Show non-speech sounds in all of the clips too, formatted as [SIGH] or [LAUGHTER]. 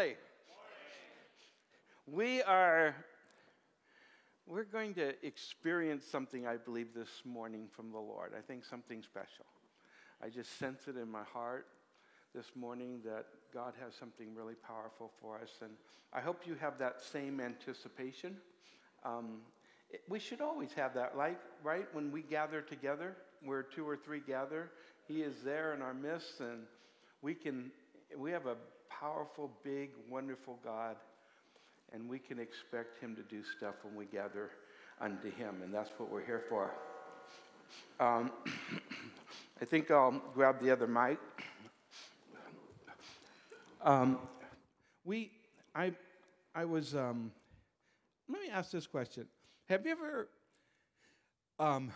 family. We are we're going to experience something I believe this morning from the Lord. I think something special. I just sense it in my heart this morning that God has something really powerful for us and I hope you have that same anticipation. Um, it, we should always have that, like right when we gather together, where two or three gather, He is there in our midst, and we can. We have a powerful, big, wonderful God, and we can expect Him to do stuff when we gather unto Him, and that's what we're here for. Um, [CLEARS THROAT] I think I'll grab the other mic. Um, we, I, I was. Um, let me ask this question: Have you ever, um,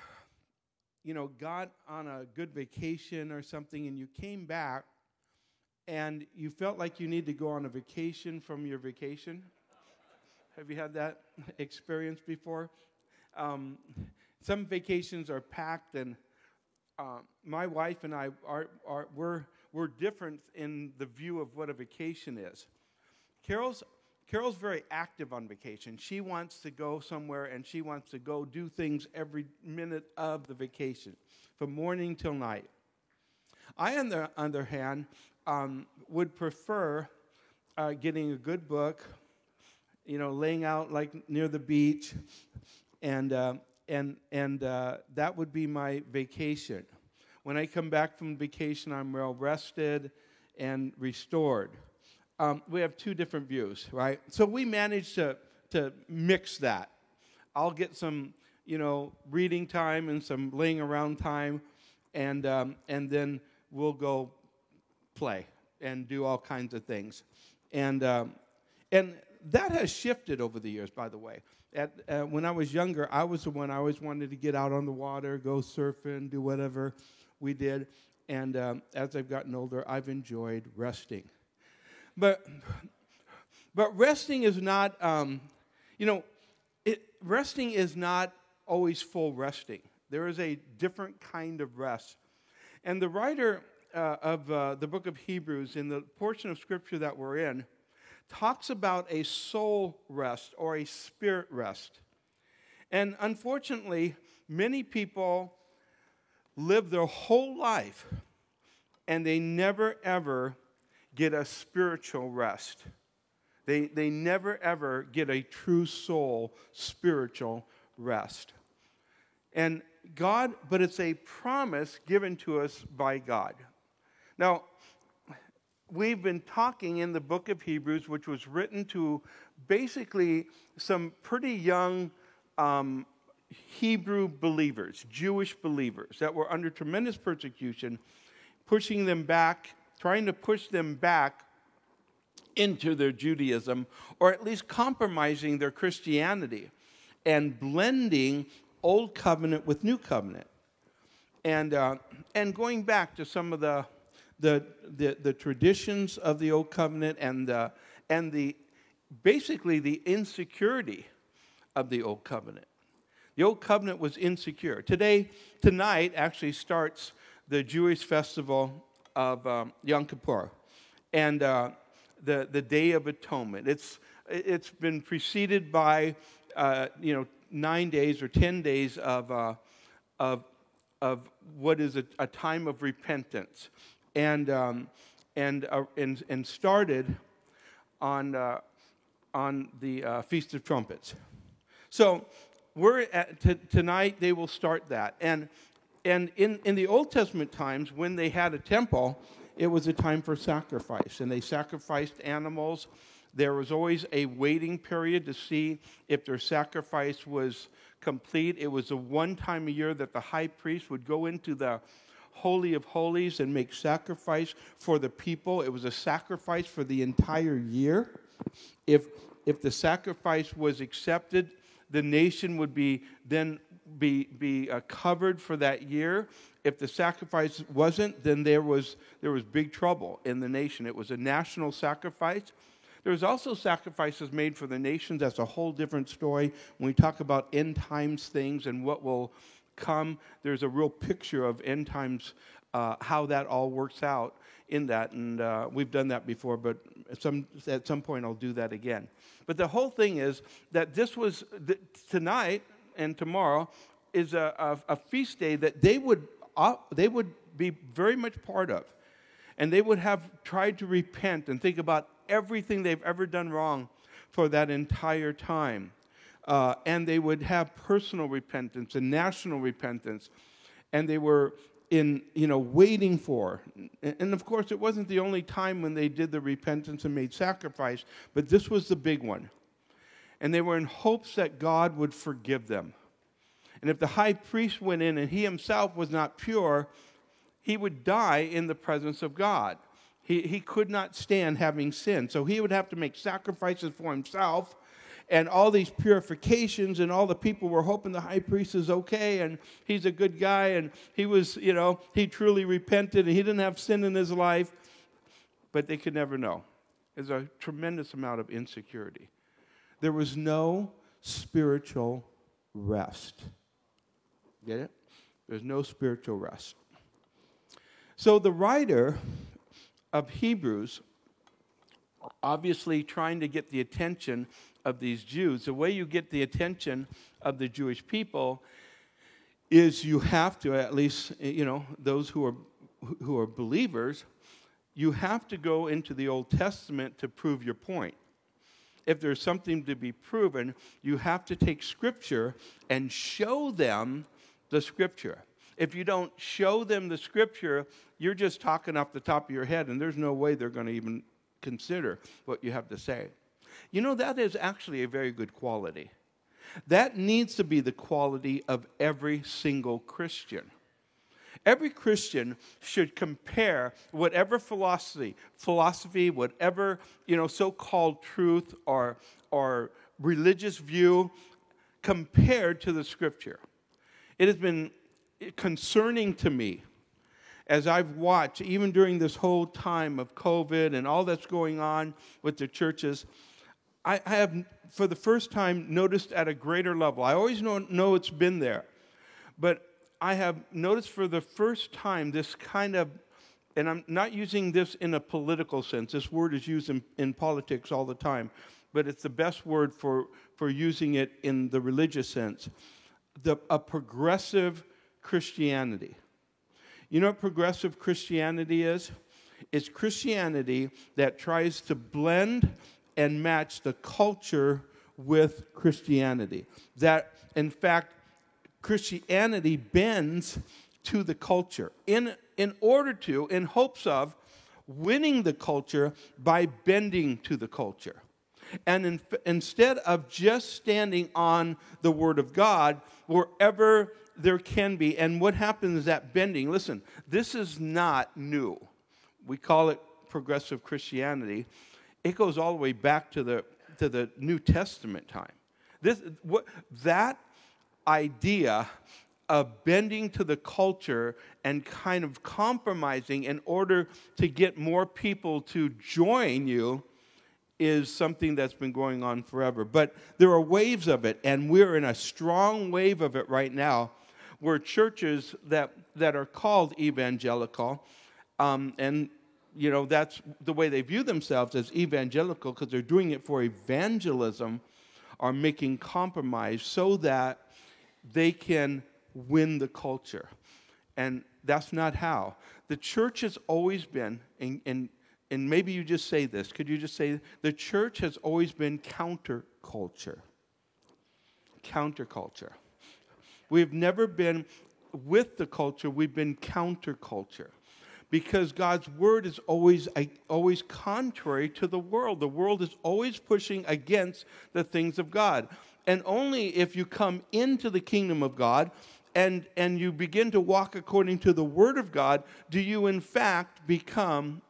you know, got on a good vacation or something, and you came back, and you felt like you need to go on a vacation from your vacation? Have you had that [LAUGHS] experience before? Um, some vacations are packed, and uh, my wife and I are, are we're, we're different in the view of what a vacation is. Carol's Carol's very active on vacation. She wants to go somewhere and she wants to go do things every minute of the vacation, from morning till night. I, on the other hand, um, would prefer uh, getting a good book, you know, laying out like near the beach, and uh, and and uh, that would be my vacation. When I come back from vacation, I'm well rested and restored. Um, we have two different views, right? So we managed to to mix that. I'll get some, you know, reading time and some laying around time, and um, and then we'll go play and do all kinds of things, and um, and that has shifted over the years, by the way. At, uh, when I was younger, I was the one I always wanted to get out on the water, go surfing, do whatever we did. And um, as I've gotten older, I've enjoyed resting. But, but resting is not, um, you know, it, resting is not always full resting. There is a different kind of rest. And the writer uh, of uh, the book of Hebrews, in the portion of scripture that we're in, talks about a soul rest or a spirit rest. And unfortunately, many people live their whole life and they never ever get a spiritual rest. They, they never ever get a true soul spiritual rest. And God, but it's a promise given to us by God. Now, we've been talking in the book of Hebrews, which was written to basically some pretty young um, Hebrew believers, Jewish believers that were under tremendous persecution, pushing them back, trying to push them back into their Judaism, or at least compromising their Christianity and blending Old Covenant with New Covenant. And, uh, and going back to some of the the, the, the traditions of the Old Covenant and the, and the basically the insecurity of the Old Covenant. The Old Covenant was insecure. Today, tonight actually starts the Jewish festival of um, Yom Kippur and uh, the, the Day of Atonement. It's, it's been preceded by, uh, you know, nine days or ten days of, uh, of, of what is a, a time of repentance and, um, and, uh, and, and started on, uh, on the uh, Feast of Trumpets. So we're at, t- tonight, they will start that. And, and in, in the Old Testament times, when they had a temple, it was a time for sacrifice, and they sacrificed animals. There was always a waiting period to see if their sacrifice was complete. It was a one time a year that the high priest would go into the Holy of Holies and make sacrifice for the people. It was a sacrifice for the entire year. If, if the sacrifice was accepted, the nation would be then be, be uh, covered for that year. If the sacrifice wasn't, then there was, there was big trouble in the nation. It was a national sacrifice. There was also sacrifices made for the nations. That's a whole different story. When we talk about end times things and what will come. There's a real picture of end times, uh, how that all works out in that, and uh, we've done that before, but at some, at some point I'll do that again. But the whole thing is that this was the, tonight and tomorrow is a, a, a, feast day that they would, uh, they would be very much part of. And they would have tried to repent and think about everything they've ever done wrong for that entire time. Uh, and they would have personal repentance and national repentance. And they were in, you know, waiting for. And of course, it wasn't the only time when they did the repentance and made sacrifice, but this was the big one. And they were in hopes that God would forgive them. And if the high priest went in and he himself was not pure, he would die in the presence of God. He, he could not stand having sinned. So he would have to make sacrifices for himself and all these purifications, and all the people were hoping the high priest is okay and he's a good guy and he was, you know, he truly repented and he didn't have sin in his life. But they could never know. There's a tremendous amount of insecurity. There was no spiritual rest. Get it? There's no spiritual rest. So the writer of Hebrews, obviously trying to get the attention of these Jews. The way you get the attention of the Jewish people is you have to, at least, you know, those who are, who are believers, you have to go into the Old Testament to prove your point. If there's something to be proven, you have to take Scripture and show them the Scripture. If you don't show them the Scripture, you're just talking off the top of your head, and there's no way they're going to even consider what you have to say. You know, that is actually a very good quality. That needs to be the quality of every single Christian. Every Christian should compare whatever philosophy, philosophy, whatever you know, so-called truth or or religious view, compared to the Scripture. It has been concerning to me as I've watched, even during this whole time of COVID and all that's going on with the churches, I, have, for the first time, noticed at a greater level. I always know, know it's been there, but I have noticed for the first time this kind of, and I'm not using this in a political sense, this word is used in, in politics all the time, but it's the best word for, for using it in the religious sense. The, a progressive Christianity. You know what progressive Christianity is? It's Christianity that tries to blend and match the culture with Christianity. That, in fact, Christianity bends to the culture in, in order to, in hopes of, winning the culture by bending to the culture. And in, instead of just standing on the Word of God, wherever there can be, and what happens is that bending, listen, this is not new. We call it progressive Christianity it goes all the way back to the, to the New Testament time. This, what, that idea of bending to the culture and kind of compromising in order to get more people to join you is something that's been going on forever. But there are waves of it, and we're in a strong wave of it right now where churches that, that are called evangelical, um, and you know, that's the way they view themselves as evangelical because they're doing it for evangelism, are making compromise so that they can win the culture. And that's not how. The church has always been, and, and, and maybe you just say this, could you just say, the church has always been counterculture. Counterculture. We've never been with the culture, we've been counterculture because God's word is always, always contrary to the world. The world is always pushing against the things of God. And only if you come into the kingdom of God and, and you begin to walk according to the word of God do you, in fact, become,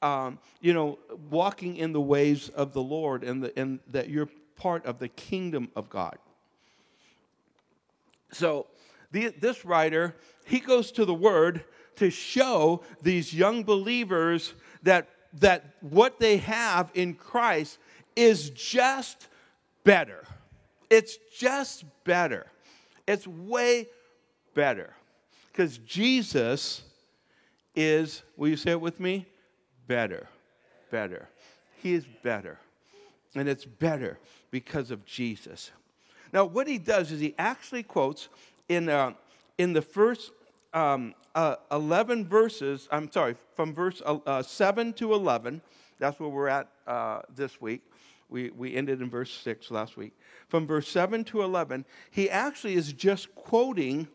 um, you know, walking in the ways of the Lord and, the, and that you're part of the kingdom of God. So, the, this writer, he goes to the word to show these young believers that, that what they have in Christ is just better. It's just better. It's way better. Because Jesus is, will you say it with me? better. Better. He is better. And it's better because of Jesus. Now, what he does is he actually quotes in, uh, in the first um, uh, 11 verses, I'm sorry, from verse uh, uh 7 to 11, that's where we're at uh, this week. We, we ended in verse 6 last week. From verse 7 to 11, he actually is just quoting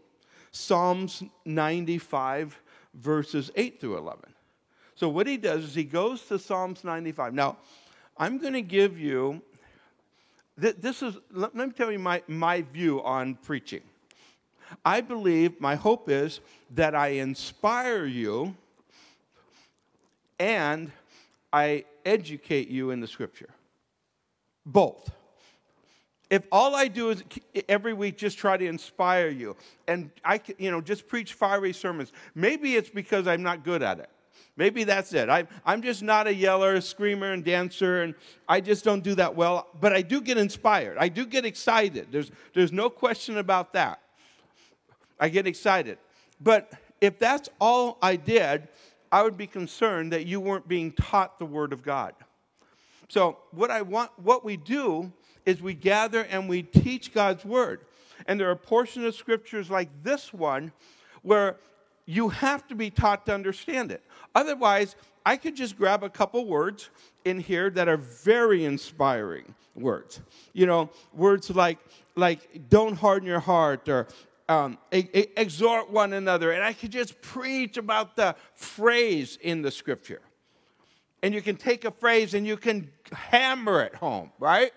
Psalms 95, verses 8 through 11. So, what he does is he goes to Psalms 95. Now, I'm going to give you this is, let, me tell you my, my view on preaching. I believe, my hope is that I inspire you and I educate you in the scripture. Both. If all I do is every week just try to inspire you and I you know just preach fiery sermons, maybe it's because I'm not good at it. Maybe that's it. I, I'm just not a yeller, a screamer, and dancer, and I just don't do that well. But I do get inspired. I do get excited. There's, there's no question about that. I get excited. But if that's all I did, I would be concerned that you weren't being taught the Word of God. So, what I want, what we do is we gather and we teach God's Word. And there are portions of scriptures like this one where you have to be taught to understand it. Otherwise, I could just grab a couple words in here that are very inspiring words. You know, words like like don't harden your heart or um, exhort one another, and I could just preach about the phrase in the scripture. And you can take a phrase and you can hammer it home, right?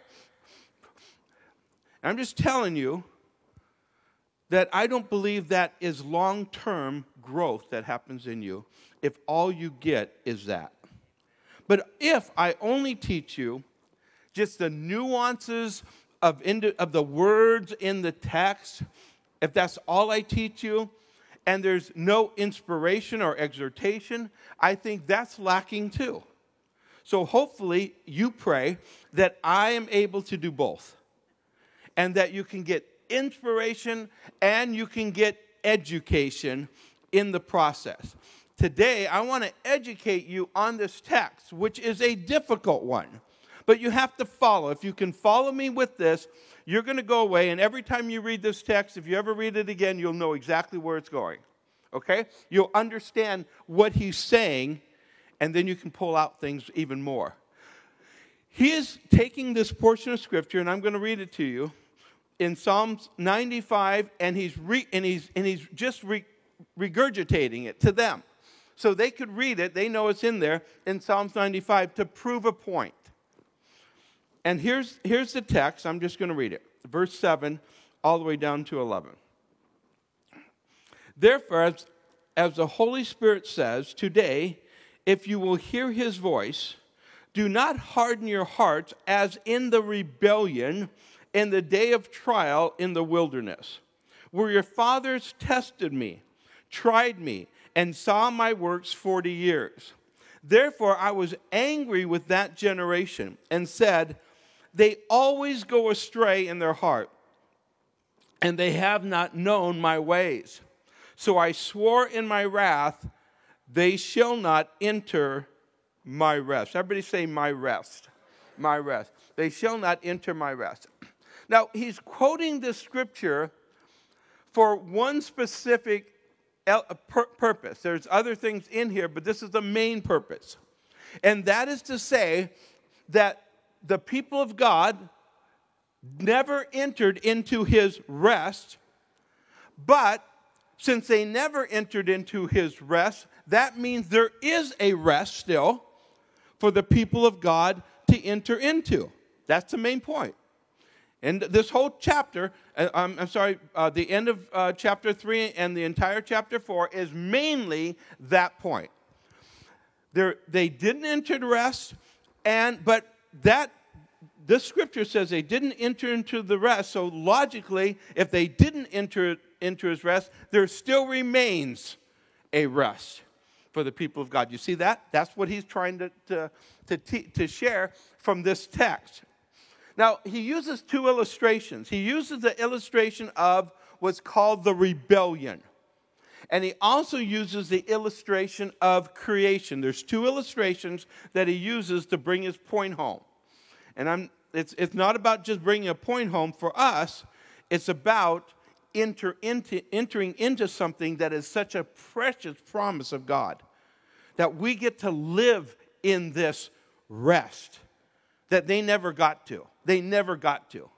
I'm just telling you that I don't believe that is long term growth that happens in you if all you get is that. But if I only teach you just the nuances of, of the words in the text, if that's all I teach you, and there's no inspiration or exhortation, I think that's lacking too. So hopefully you pray that I am able to do both and that you can get inspiration and you can get education in the process. Today, I want to educate you on this text, which is a difficult one. But you have to follow. If you can follow me with this, you're going to go away, and every time you read this text, if you ever read it again, you'll know exactly where it's going. Okay? You'll understand what he's saying, and then you can pull out things even more. He is taking this portion of scripture, and I'm going to read it to you in Psalms 95, and he's, re, and he's, and he's just re, regurgitating it to them so they could read it. They know it's in there in Psalms 95 to prove a point. And here's, here's the text. I'm just going to read it. Verse 7 all the way down to 11. Therefore, as, as the Holy Spirit says, today, if you will hear his voice, do not harden your hearts as in the rebellion in the day of trial in the wilderness, where your fathers tested me, tried me, and saw my works 40 years. Therefore, I was angry with that generation and said, They always go astray in their heart, and they have not known my ways. So I swore in my wrath, They shall not enter my rest. Everybody say, My rest. My rest. They shall not enter my rest. Now, he's quoting this scripture for one specific purpose. There's other things in here, but this is the main purpose. And that is to say that the people of God never entered into his rest, but since they never entered into his rest, that means there is a rest still for the people of God to enter into. That's the main point. And this whole chapter, uh, I'm, I'm sorry, uh, the end of uh, chapter 3 and the entire chapter 4 is mainly that point. They're, they didn't enter the rest, and, but that, this scripture says they didn't enter into the rest, so logically, if they didn't enter into his rest, there still remains a rest for the people of God. You see that? That's what he's trying to, to, to, to share from this text. Now, he uses two illustrations. He uses the illustration of what's called the rebellion. And he also uses the illustration of creation. There's two illustrations that he uses to bring his point home. And I'm, it's, it's not about just bringing a point home for us, it's about enter into, entering into something that is such a precious promise of God. That we get to live in this rest that they never got to. They never got to.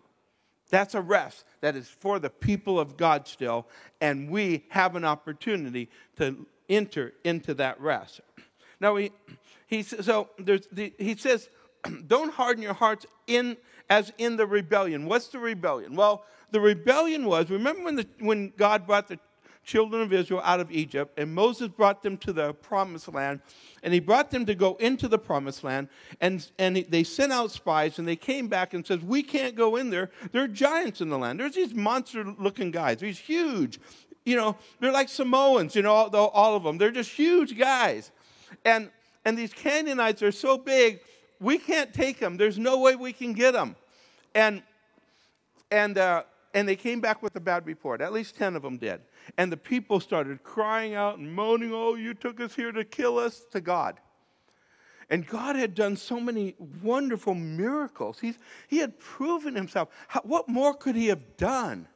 That's a rest that is for the people of God still, and we have an opportunity to enter into that rest. Now, he, he, so there's the, he says, [CLEARS THROAT] don't harden your hearts in as in the rebellion. What's the rebellion? Well, the rebellion was remember when, the, when God brought the children of Israel out of Egypt, and Moses brought them to the promised land, and he brought them to go into the promised land, and, and they sent out spies, and they came back and says, we can't go in there. There are giants in the land. There's these monster-looking guys, these huge, you know, they're like Samoans, you know, all, all of them. They're just huge guys. And, and these Canaanites are so big, we can't take them. There's no way we can get them. And, and, uh, and they came back with a bad report. At least 10 of them did. And the people started crying out and moaning, Oh, you took us here to kill us, to God. And God had done so many wonderful miracles. He's, he had proven himself. How, what more could he have done?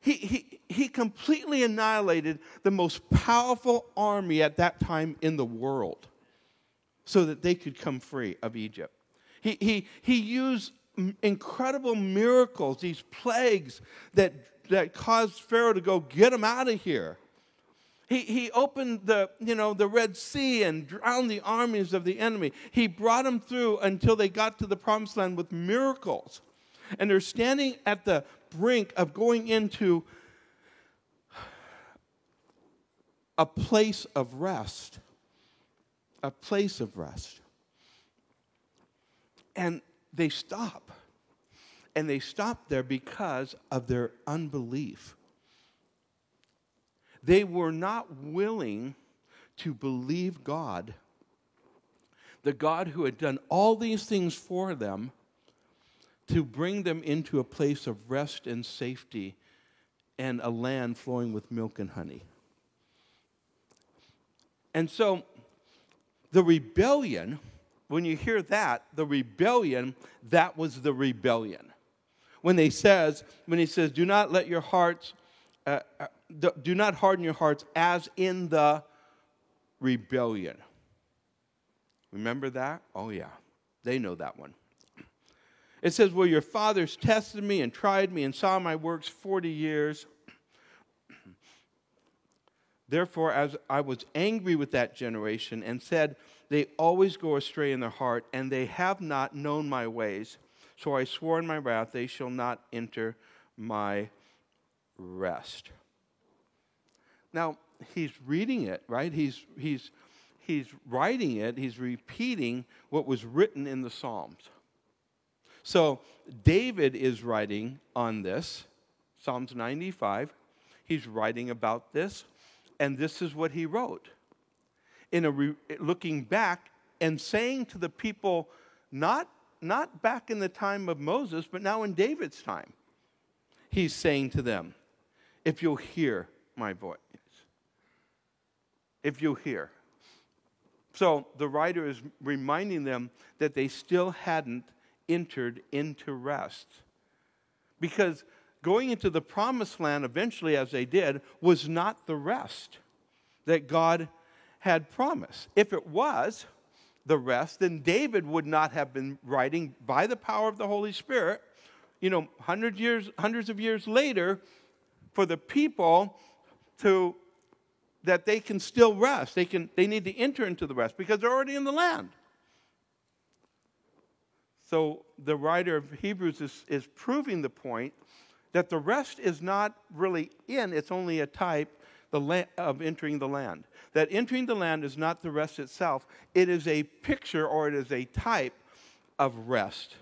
He, he, he completely annihilated the most powerful army at that time in the world so that they could come free of Egypt. He, he, he used incredible miracles, these plagues that, that caused Pharaoh to go, get them out of here. He, he opened the, you know, the Red Sea and drowned the armies of the enemy. He brought them through until they got to the promised land with miracles. And they're standing at the brink of going into a place of rest. A place of rest. And they stop. And they stop there because of their unbelief. They were not willing to believe God, the God who had done all these things for them, to bring them into a place of rest and safety and a land flowing with milk and honey. And so the rebellion when you hear that, the rebellion, that was the rebellion. When they says, when he says, do not let your hearts, uh, uh, do not harden your hearts as in the rebellion. Remember that? Oh, yeah. They know that one. It says, Well, your fathers tested me and tried me and saw my works 40 years. [CLEARS THROAT] Therefore, as I was angry with that generation and said, They always go astray in their heart, and they have not known my ways. So I swore in my wrath, They shall not enter my rest. Now, he's reading it, right? He's, he's, he's writing it, he's repeating what was written in the Psalms. So David is writing on this, Psalms 95. He's writing about this. And this is what he wrote. In a re- looking back and saying to the people, not, not back in the time of Moses, but now in David's time, he's saying to them, if you'll hear my voice, if you'll hear. So the writer is reminding them that they still hadn't entered into rest. Because going into the promised land eventually, as they did, was not the rest that God had promised. If it was the rest, then David would not have been writing by the power of the Holy Spirit, you know, hundreds years, hundreds of years later, for the people to that they can still rest. They can they need to enter into the rest because they're already in the land. So the writer of Hebrews is, is proving the point that the rest is not really in, it's only a type the of entering the land. That entering the land is not the rest itself, it is a picture or it is a type of rest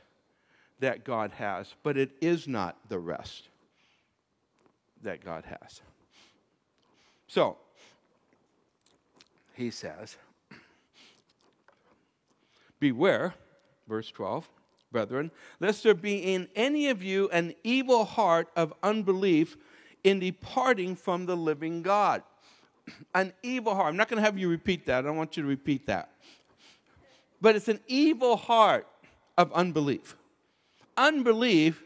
that God has, but it is not the rest that God has. So, he says, Beware, verse 12 brethren, lest there be in any of you an evil heart of unbelief in departing from the living God. [CLEARS THROAT] an evil heart. I'm not going to have you repeat that. I don't want you to repeat that. But it's an evil heart of unbelief. Unbelief,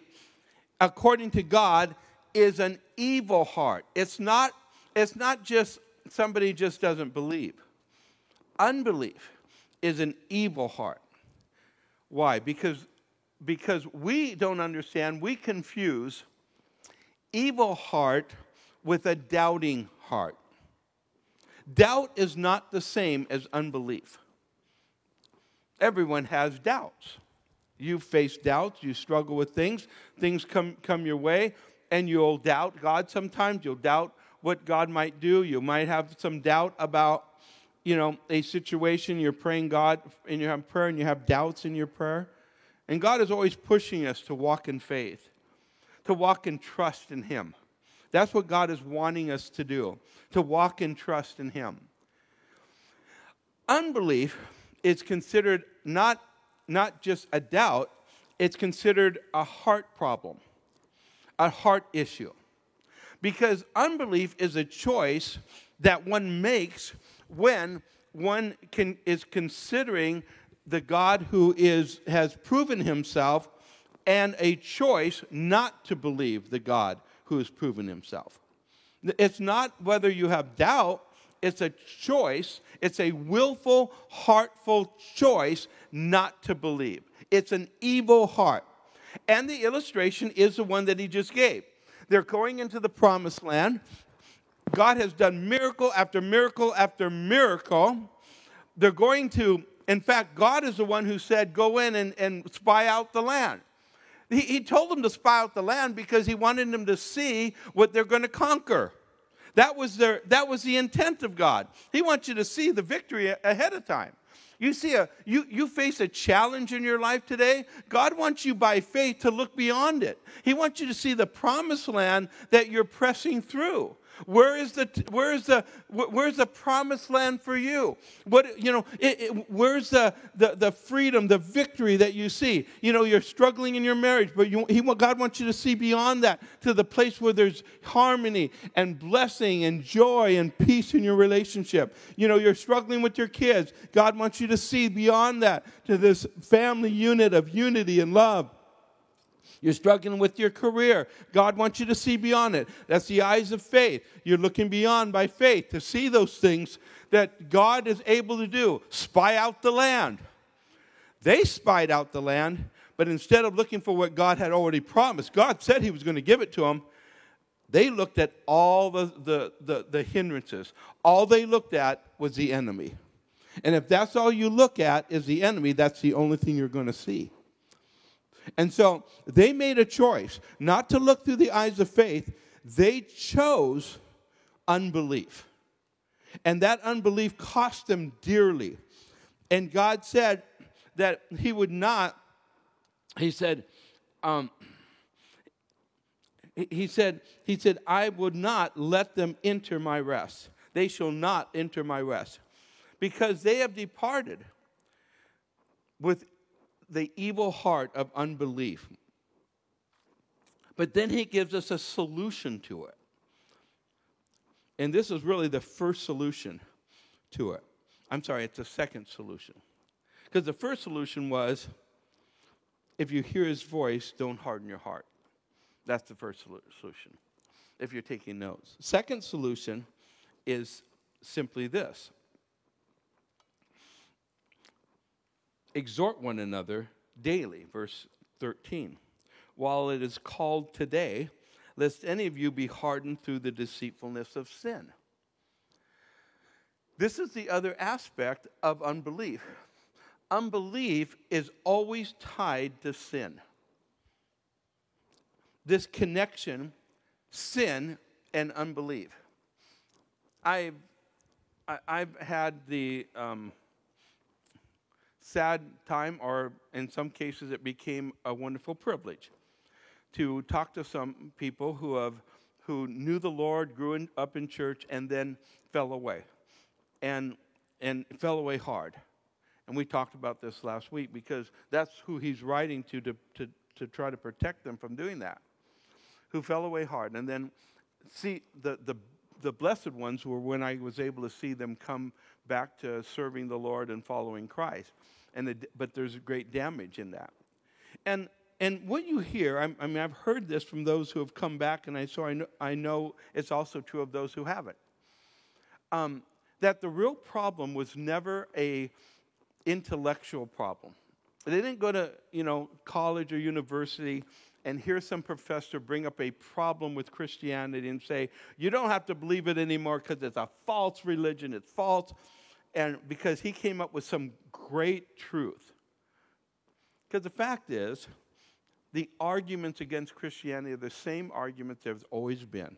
according to God, is an evil heart. It's not, it's not just somebody just doesn't believe. Unbelief is an evil heart. Why? Because, because we don't understand, we confuse evil heart with a doubting heart. Doubt is not the same as unbelief. Everyone has doubts. You face doubts, you struggle with things, things come, come your way, and you'll doubt God sometimes. You'll doubt what God might do. You might have some doubt about, you know, a situation. You're praying God and you have prayer and you have doubts in your prayer. And God is always pushing us to walk in faith, to walk in trust in Him. That's what God is wanting us to do, to walk in trust in Him. Unbelief is considered not, not just a doubt, it's considered a heart problem, a heart issue. Because unbelief is a choice that one makes when one can, is considering the God who is, has proven himself and a choice not to believe the God who has proven himself. It's not whether you have doubt, it's a choice. It's a willful, heartful choice not to believe. It's an evil heart. And the illustration is the one that he just gave. They're going into the promised land. God has done miracle after miracle after miracle. They're going to, in fact, God is the one who said, Go in and, and spy out the land. He, he told them to spy out the land because he wanted them to see what they're going to conquer. That was, their, that was the intent of God. He wants you to see the victory ahead of time. You see a you you face a challenge in your life today. God wants you by faith to look beyond it. He wants you to see the promised land that you're pressing through. Where is the where is the where's the promised land for you? What you know? It, it, where's the, the the freedom, the victory that you see? You know, you're struggling in your marriage, but you, he, God wants you to see beyond that to the place where there's harmony and blessing and joy and peace in your relationship. You know, you're struggling with your kids. God wants you to see beyond that to this family unit of unity and love. You're struggling with your career. God wants you to see beyond it. That's the eyes of faith. You're looking beyond by faith to see those things that God is able to do. Spy out the land. They spied out the land, but instead of looking for what God had already promised, God said He was going to give it to them. They looked at all the, the, the, the hindrances. All they looked at was the enemy. And if that's all you look at is the enemy, that's the only thing you're going to see. And so they made a choice not to look through the eyes of faith, they chose unbelief. And that unbelief cost them dearly. And God said that He would not, He said, um, he said, he said, I would not let them enter my rest. They shall not enter my rest. Because they have departed with the evil heart of unbelief. But then he gives us a solution to it. And this is really the first solution to it. I'm sorry, it's the second solution. Because the first solution was if you hear his voice, don't harden your heart. That's the first solution, if you're taking notes. Second solution is simply this exhort one another daily. Verse 13. While it is called today, lest any of you be hardened through the deceitfulness of sin. This is the other aspect of unbelief. Unbelief is always tied to sin. This connection, sin and unbelief. I've, I've had the um, sad time, or in some cases, it became a wonderful privilege to talk to some people who have who knew the Lord, grew in, up in church, and then fell away, and and fell away hard. And we talked about this last week because that's who he's writing to to to, to try to protect them from doing that. Who fell away hard, and then see the the the blessed ones were when I was able to see them come back to serving the Lord and following Christ. And the, but there's great damage in that. And and what you hear, I, I mean, I've heard this from those who have come back, and I so I know, I know it's also true of those who haven't. Um, that the real problem was never a intellectual problem. They didn't go to you know college or university and hear some professor bring up a problem with Christianity and say, you don't have to believe it anymore because it's a false religion, it's false. And because he came up with some great truth. Because the fact is, the arguments against Christianity are the same arguments there's always been.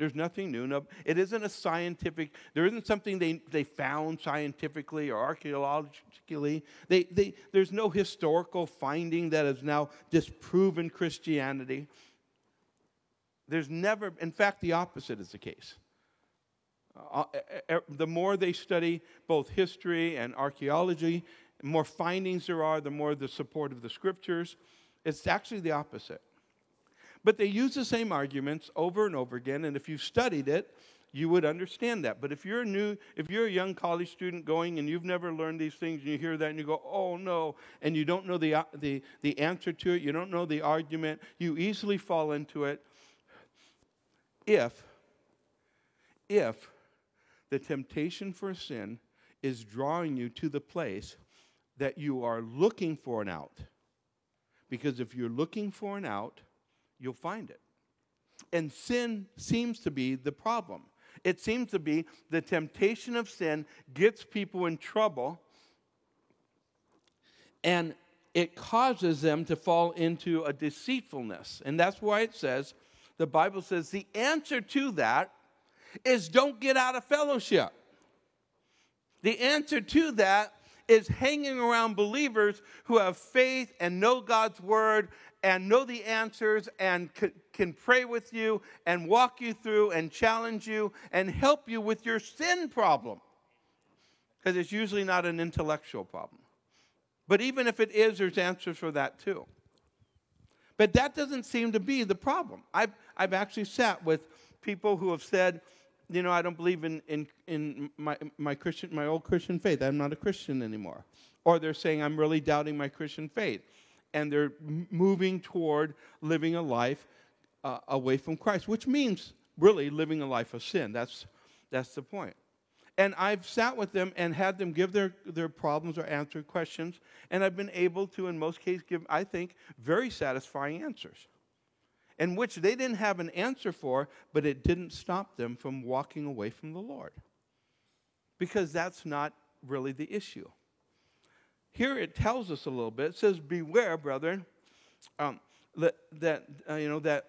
There's nothing new. No, it isn't a scientific, there isn't something they, they found scientifically or archaeologically. They, they, there's no historical finding that has now disproven Christianity. There's never, in fact, the opposite is the case. Uh, uh, uh, uh the more they study both history and archaeology, the more findings there are, the more the support of the scriptures. It's actually the opposite. But they use the same arguments over and over again, and if you've studied it, you would understand that. But if you're a new, if you're a young college student going and you've never learned these things, and you hear that and you go, "Oh no," and you don't know the uh, the the answer to it, you don't know the argument, you easily fall into it. If if the temptation for sin is drawing you to the place that you are looking for an out. Because if you're looking for an out, you'll find it. And sin seems to be the problem. It seems to be the temptation of sin gets people in trouble and it causes them to fall into a deceitfulness. And that's why it says, the Bible says, the answer to that is don't get out of fellowship. The answer to that is hanging around believers who have faith and know God's word and know the answers and can pray with you and walk you through and challenge you and help you with your sin problem. Because it's usually not an intellectual problem. But even if it is, there's answers for that too. But that doesn't seem to be the problem. I've, I've actually sat with people who have said, you know, I don't believe in, in, in my, my, Christian, my old Christian faith. I'm not a Christian anymore. Or they're saying, I'm really doubting my Christian faith. And they're moving toward living a life uh, away from Christ, which means really living a life of sin. That's, that's the point. And I've sat with them and had them give their, their problems or answer questions. And I've been able to, in most cases, give, I think, very satisfying answers and which they didn't have an answer for, but it didn't stop them from walking away from the Lord. Because that's not really the issue. Here it tells us a little bit. It says, "Beware, brethren, um, that, uh, you know that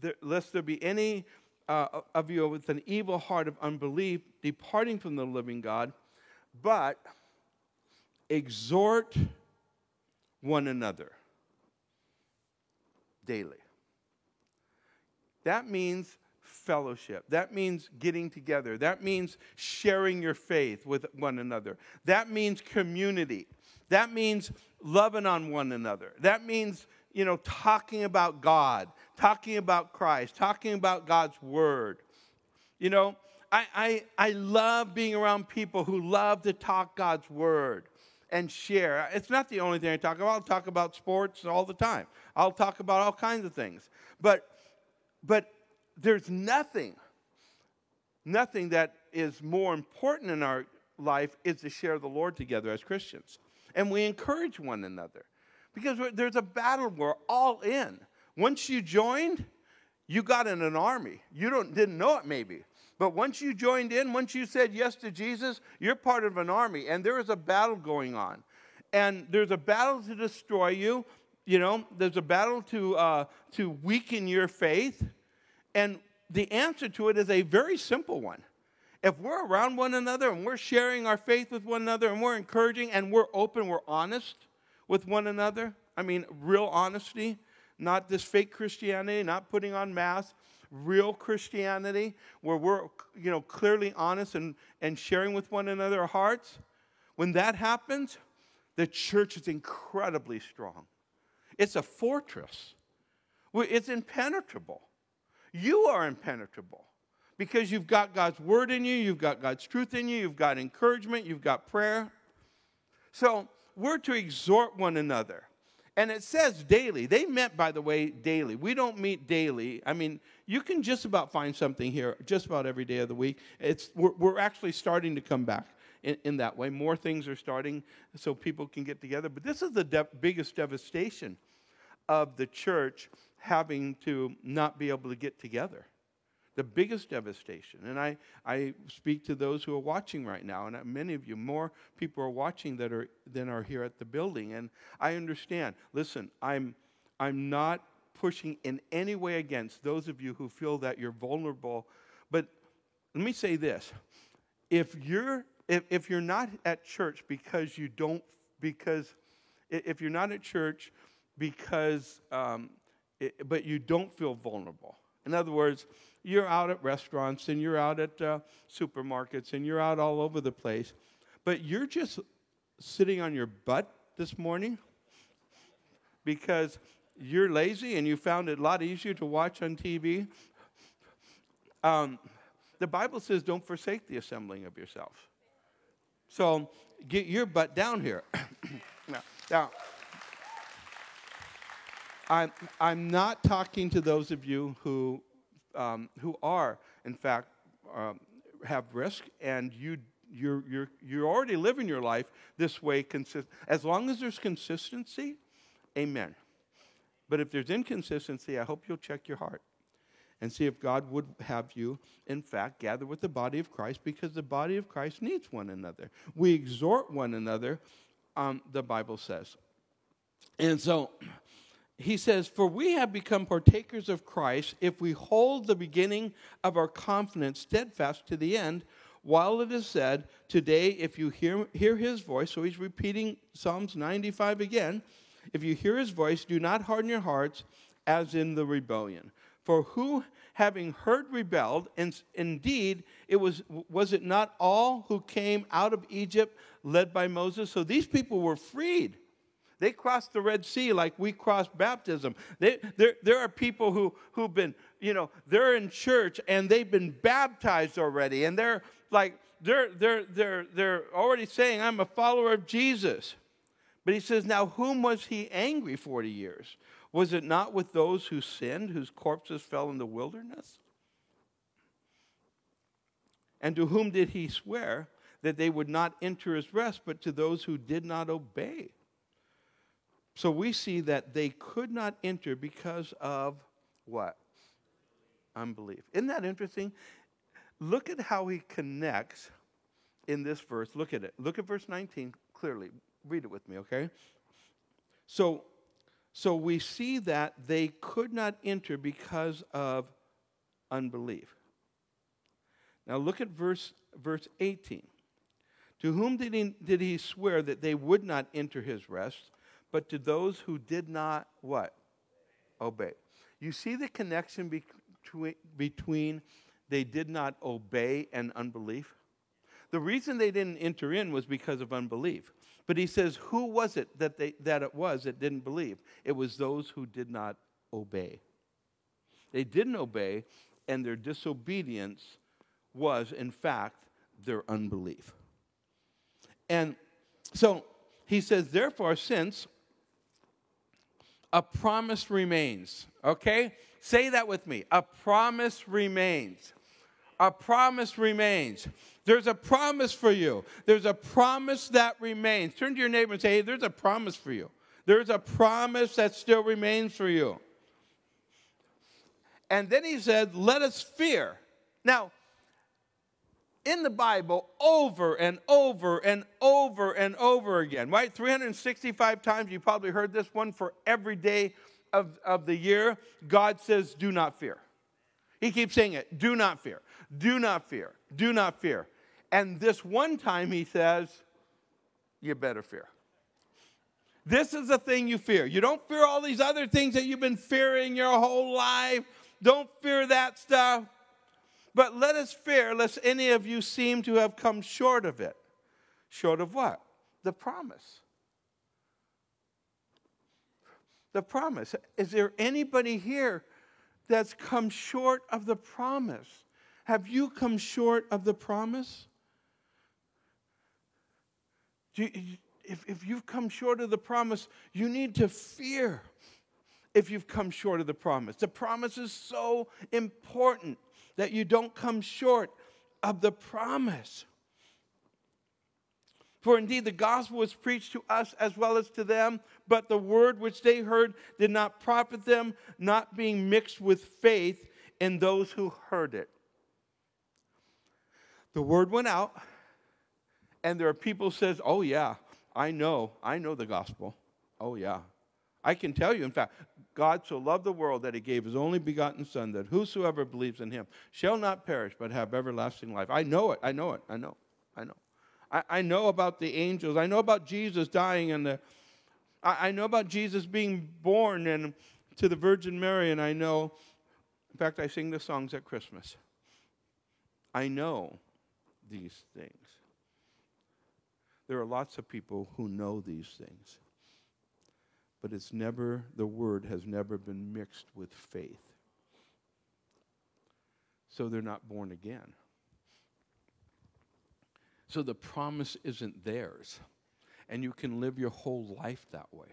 there, lest there be any uh, of you with an evil heart of unbelief, departing from the living God, but exhort one another daily." That means fellowship. That means getting together. That means sharing your faith with one another. That means community. That means loving on one another. That means, you know, talking about God, talking about Christ, talking about God's word. You know, I, I, I love being around people who love to talk God's word and share. It's not the only thing I talk about. I'll talk about sports all the time. I'll talk about all kinds of things. But but there's nothing, nothing that is more important in our life is to share the Lord together as Christians. And we encourage one another because there's a battle we're all in. Once you joined, you got in an army. You don't, didn't know it maybe. But once you joined in, once you said yes to Jesus, you're part of an army. And there is a battle going on. And there's a battle to destroy you, you know, there's a battle to, uh, to weaken your faith. And the answer to it is a very simple one. If we're around one another and we're sharing our faith with one another and we're encouraging and we're open, we're honest with one another, I mean, real honesty, not this fake Christianity, not putting on masks, real Christianity where we're, you know, clearly honest and, and sharing with one another our hearts, when that happens, the church is incredibly strong. It's a fortress. It's impenetrable. You are impenetrable because you've got God's word in you, you've got God's truth in you, you've got encouragement, you've got prayer. So we're to exhort one another. And it says daily. They met, by the way, daily. We don't meet daily. I mean, you can just about find something here just about every day of the week. It's, we're, we're actually starting to come back in, in, that way. More things are starting so people can get together. But this is the de- biggest devastation of the church having to not be able to get together the biggest devastation. And I, I speak to those who are watching right now, and many of you, more people are watching that are, than are here at the building. And I understand. Listen, I'm, I'm not pushing in any way against those of you who feel that you're vulnerable. But let me say this if you're, if, if you're not at church because you don't, because if you're not at church because, um, it, but you don't feel vulnerable, in other words, you're out at restaurants and you're out at uh, supermarkets and you're out all over the place, but you're just sitting on your butt this morning because you're lazy and you found it a lot easier to watch on TV. Um, the Bible says, don't forsake the assembling of yourself. So get your butt down here. [COUGHS] now, now I'm, I'm not talking to those of you who um, who are, in fact, um, have risk, and you you're, you're, you're already living your life this way. Consist- as long as there's consistency, amen. But if there's inconsistency, I hope you'll check your heart and see if God would have you, in fact, gather with the body of Christ because the body of Christ needs one another. We exhort one another, um, the Bible says. And so he says, For we have become partakers of Christ if we hold the beginning of our confidence steadfast to the end, while it is said, Today, if you hear, hear his voice, so he's repeating Psalms 95 again, if you hear his voice, do not harden your hearts as in the rebellion. For who, having heard, rebelled, and indeed, it was, was it not all who came out of Egypt led by Moses? So these people were freed they crossed the Red Sea like we crossed baptism. They, there, there are people who, who've been, you know, they're in church and they've been baptized already. And they're like, they're, they're, they're, they're already saying, I'm a follower of Jesus. But he says, Now, whom was he angry 40 years? Was it not with those who sinned, whose corpses fell in the wilderness? And to whom did he swear that they would not enter his rest, but to those who did not obey? So we see that they could not enter because of what? Unbelief. Isn't that interesting? Look at how he connects in this verse. Look at it. Look at verse 19 clearly. Read it with me, okay? So so we see that they could not enter because of unbelief. Now look at verse verse 18. To whom did he, did he swear that they would not enter his rest? But to those who did not what? Obey. You see the connection between, between they did not obey and unbelief? The reason they didn't enter in was because of unbelief. But he says, who was it that, they, that it was that didn't believe? It was those who did not obey. They didn't obey, and their disobedience was, in fact, their unbelief. And so he says, therefore, since a promise remains. Okay? Say that with me. A promise remains. A promise remains. There's a promise for you. There's a promise that remains. Turn to your neighbor and say, hey, there's a promise for you. There's a promise that still remains for you. And then he said, let us fear. Now, in the Bible over and over and over and over again, right? 365 times. You probably heard this one for every day of, of the year. God says, Do not fear. He keeps saying it do not fear, do not fear, do not fear. And this one time he says, You better fear. This is the thing you fear. You don't fear all these other things that you've been fearing your whole life. Don't fear that stuff. But let us fear lest any of you seem to have come short of it. Short of what? The promise. The promise. Is there anybody here that's come short of the promise? Have you come short of the promise? You, if, if you've come short of the promise, you need to fear if you've come short of the promise. The promise is so important that you don't come short of the promise. For indeed, the gospel was preached to us as well as to them, but the word which they heard did not profit them, not being mixed with faith in those who heard it. The word went out, and there are people says, "Oh yeah, I know, I know the gospel. Oh yeah, I can tell you. In fact, God so loved the world that He gave His only begotten Son, that whosoever believes in Him shall not perish but have everlasting life. I know it. I know it. I know. I know. I, I know about the angels. I know about Jesus dying and the. I, I know about Jesus being born and to the Virgin Mary, and I know. In fact, I sing the songs at Christmas. I know these things. There are lots of people who know these things, but it's never, the word has never been mixed with faith. So they're not born again. So the promise isn't theirs. And you can live your whole life that way.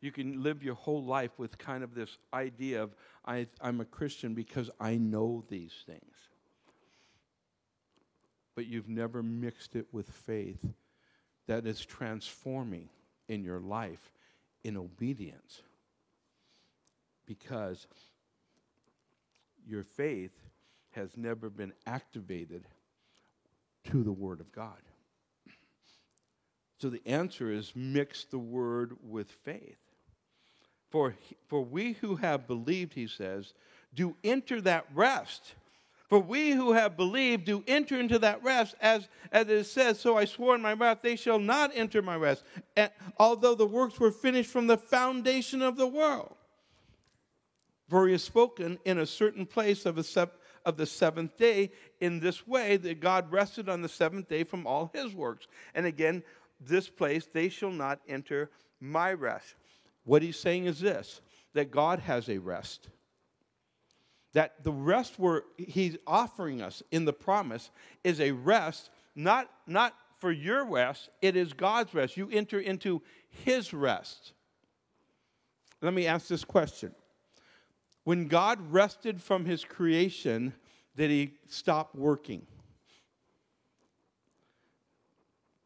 You can live your whole life with kind of this idea of, I, am a Christian because I know these things. But you've never mixed it with faith that is transforming in your life in obedience. Because your faith has never been activated to the Word of God. So the answer is mix the Word with faith. For, for we who have believed, he says, do enter that rest. For we who have believed do enter into that rest, as, as it says, So I swore in my wrath, they shall not enter my rest, and, although the works were finished from the foundation of the world. For he has spoken in a certain place of a, of the seventh day in this way that God rested on the seventh day from all his works. And again, this place, they shall not enter my rest. What he's saying is this that God has a rest. That the rest where he's offering us in the promise is a rest, not, not for your rest, it is God's rest. You enter into his rest. Let me ask this question when God rested from his creation, did he stop working?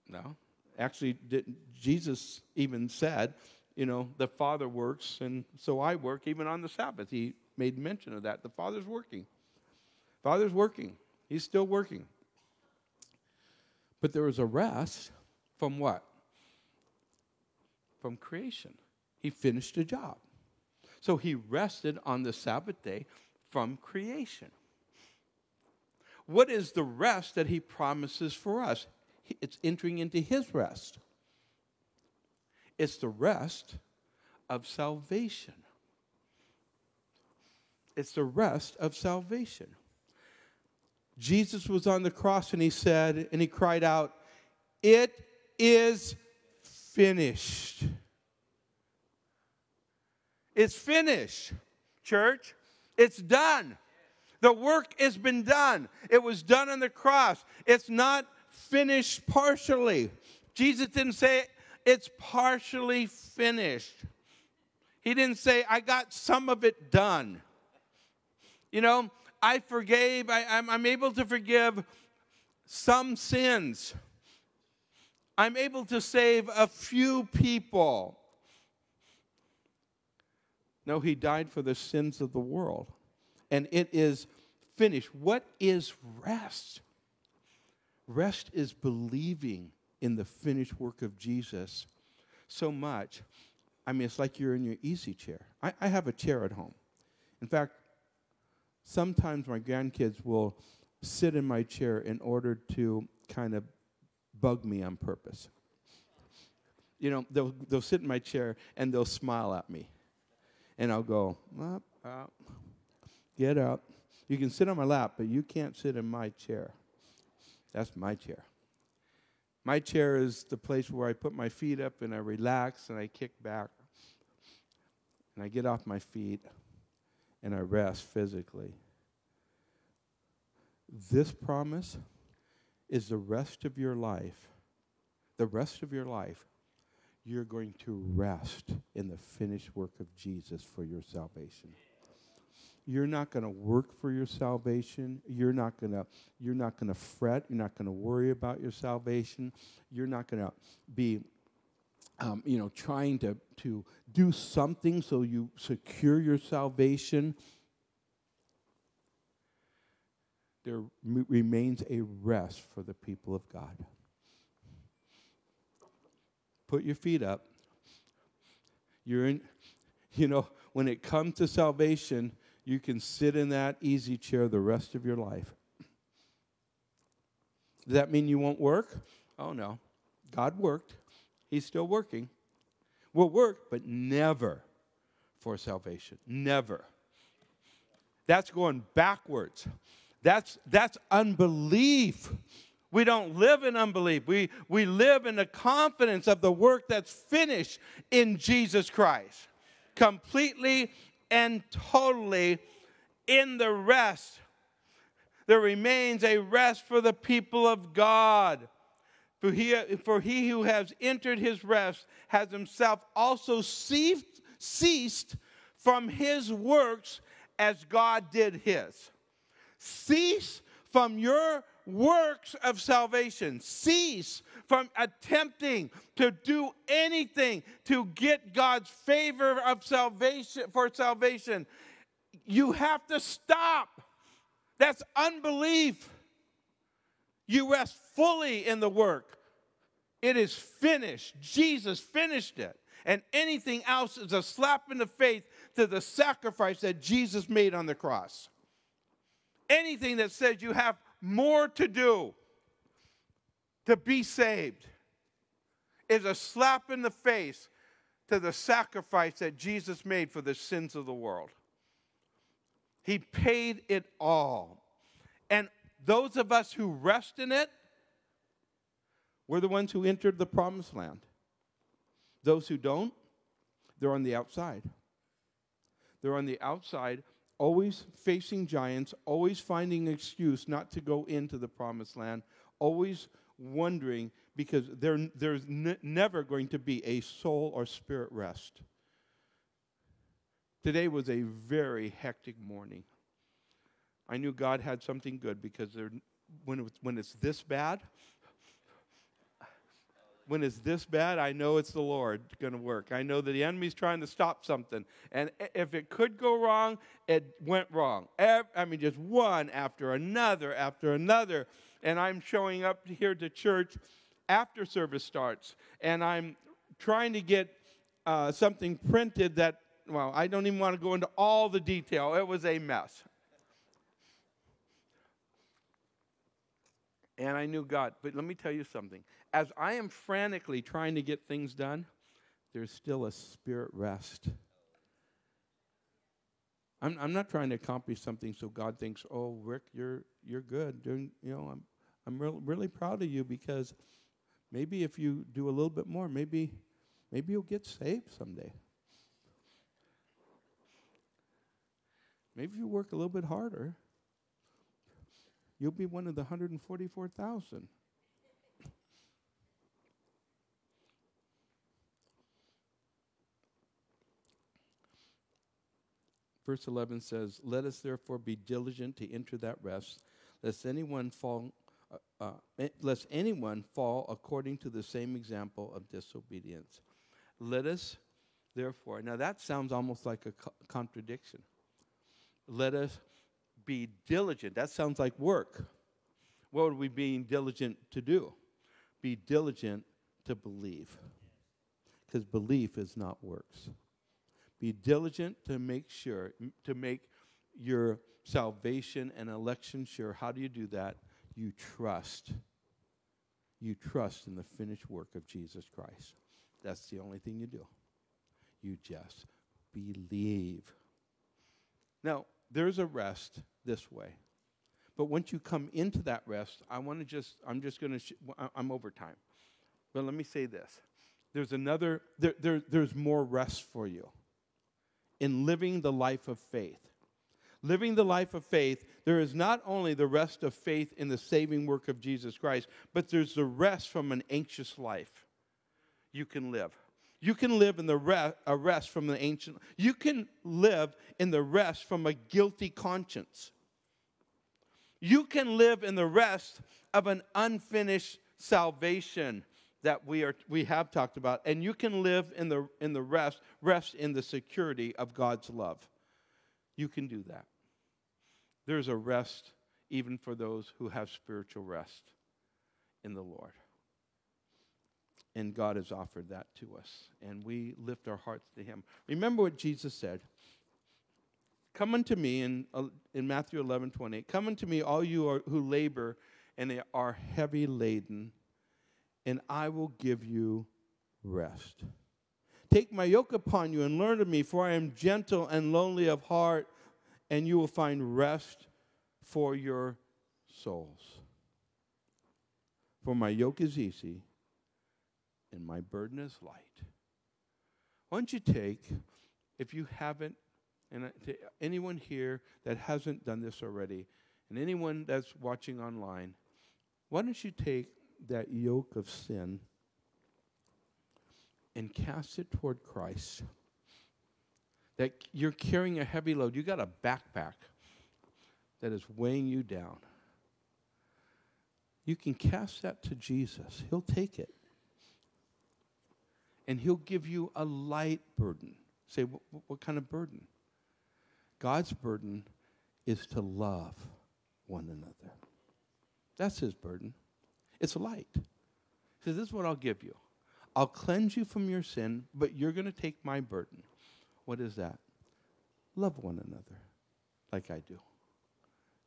No. Actually, Jesus even said, you know, the Father works, and so I work even on the Sabbath. He made mention of that. The Father's working. Father's working. He's still working. But there was a rest from what? From creation. He finished a job. So he rested on the Sabbath day from creation. What is the rest that he promises for us? It's entering into his rest. It's the rest of salvation. It's the rest of salvation. Jesus was on the cross and he said, and he cried out, It is finished. It's finished, church. It's done. The work has been done. It was done on the cross. It's not finished partially. Jesus didn't say it's partially finished. He didn't say, I got some of it done. You know, I forgave, I, I'm, I'm able to forgive some sins. I'm able to save a few people. No, he died for the sins of the world. And it is finished. What is rest? Rest is believing in the finished work of Jesus so much. I mean, it's like you're in your easy chair. I, I have a chair at home. In fact, sometimes my grandkids will sit in my chair in order to kind of bug me on purpose. You know, they'll, they'll sit in my chair and they'll smile at me and I'll go, up, up, uh, get up. You can sit on my lap, but you can't sit in my chair. That's my chair. My chair is the place where I put my feet up and I relax and I kick back. And I get off my feet and I rest physically. This promise is the rest of your life. The rest of your life, you're going to rest in the finished work of Jesus for your salvation. You're not going to work for your salvation. You're not going to you're not going to fret. You're not going to worry about your salvation. You're not going to be um, you know trying to to do something so you secure your salvation. There m- remains a rest for the people of God. Put your feet up. You're in, you know, when it comes to salvation, you can sit in that easy chair the rest of your life. Does that mean you won't work? Oh, no. God worked. He's still working. Will work, but never for salvation. Never. That's going backwards. That's, that's unbelief. We don't live in unbelief. We, we live in the confidence of the work that's finished in Jesus Christ. Completely and totally in the rest. There remains a rest for the people of God. For he, for he who has entered his rest has himself also ceased, ceased from his works as God did his. Cease from your works of salvation. Cease from attempting to do anything to get God's favor of salvation for salvation. You have to stop. That's unbelief. You rest fully in the work. It is finished. Jesus finished it. And anything else is a slap in the face to the sacrifice that Jesus made on the cross. Anything that says you have more to do to be saved is a slap in the face to the sacrifice that Jesus made for the sins of the world. He paid it all. And those of us who rest in it, we're the ones who entered the promised land. Those who don't, they're on the outside. They're on the outside always facing giants, always finding an excuse not to go into the promised land, always wondering because there, there's n- never going to be a soul or spirit rest. Today was a very hectic morning. I knew God had something good because when, it when it's this bad, when it's this bad, I know it's the Lord going to work. I know that the enemy's trying to stop something. And if it could go wrong, it went wrong. I mean, just one after another after another. And I'm showing up here to church after service starts. And I'm trying to get uh, something printed that, well, I don't even want to go into all the detail. It was a mess. And I knew God. But let me tell you something as I am frantically trying to get things done, there's still a spirit rest. I'm, I'm not trying to accomplish something so God thinks, oh, Rick, you're, you're good. Doing, you know, I'm, I'm real, really proud of you because maybe if you do a little bit more, maybe, maybe you'll get saved someday. Maybe if you work a little bit harder, you'll be one of the 144,000. verse 11 says, Let us therefore be diligent to enter that rest, lest anyone fall. Uh, uh, eh, lest anyone fall according to the same example of disobedience. Let us, therefore, now that sounds almost like a co- contradiction. Let us be diligent. That sounds like work. What are we being diligent to do? Be diligent to believe. Because belief is not works. Be diligent to make sure, to make your salvation and election sure. How do you do that? You trust. You trust in the finished work of Jesus Christ. That's the only thing you do. You just believe. Now, there's a rest this way. But once you come into that rest, I want to just, I'm just going to, sh- I'm over time. But let me say this there's another, there, there, there's more rest for you in living the life of faith. living the life of faith, there is not only the rest of faith in the saving work of Jesus Christ, but there's the rest from an anxious life you can live. You can live in the rest, from the ancient. You can live in the rest from a guilty conscience. You can live in the rest of an unfinished salvation that we are we have talked about and you can live in the in the rest rest in the security of God's love. You can do that. There's a rest even for those who have spiritual rest in the Lord. And God has offered that to us. And we lift our hearts to Him. Remember what Jesus said. Come unto me in, uh, in Matthew 11 28. Come unto me, all you are, who labor and are heavy laden, and I will give you rest. Take my yoke upon you and learn of me, for I am gentle and lonely of heart, and you will find rest for your souls. For my yoke is easy and my burden is light. Why don't you take, if you haven't, and uh, anyone here that hasn't done this already, and anyone that's watching online, why don't you take that yoke of sin and cast it toward Christ? That you're carrying a heavy load. You got a backpack that is weighing you down. You can cast that to Jesus. He'll take it and He'll give you a light burden. Say, what, what kind of burden? God's burden is to love one another. That's His burden. It's light. He says, This is what I'll give you. I'll cleanse you from your sin, but you're going to take my burden. What is that? Love one another like I do.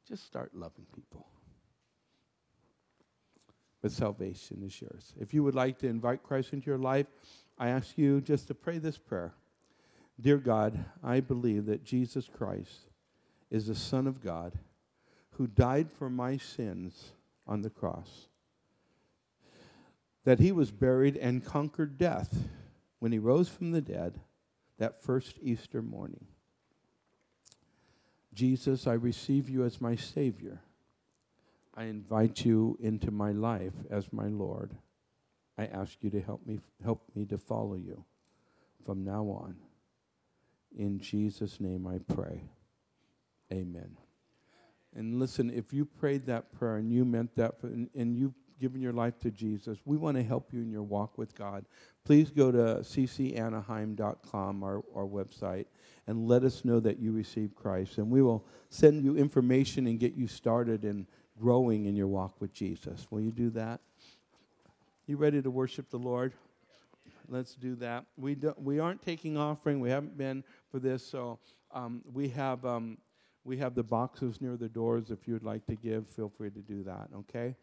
Just start loving people. But salvation is yours. If you would like to invite Christ into your life, I ask you just to pray this prayer. Dear God, I believe that Jesus Christ is the Son of God who died for my sins on the cross. That he was buried and conquered death when he rose from the dead that first Easter morning. Jesus, I receive you as my Savior. I invite you into my life as my Lord. I ask you to help me help me to follow you from now on. In Jesus' name I pray. Amen. And listen, if you prayed that prayer and you meant that, and, and you've given your life to Jesus, we want to help you in your walk with God. Please go to ccanaheim.com, our, our website, and let us know that you received Christ. And we will send you information and get you started in growing in your walk with Jesus. Will you do that? You ready to worship the Lord? Let's do that. We, do, we aren't taking offering. We haven't been for this, so um, we have um, we have the boxes near the doors. If you'd like to give, feel free to do that. Okay.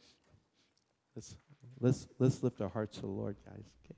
Let's let's let's lift our hearts to the Lord, guys. Okay.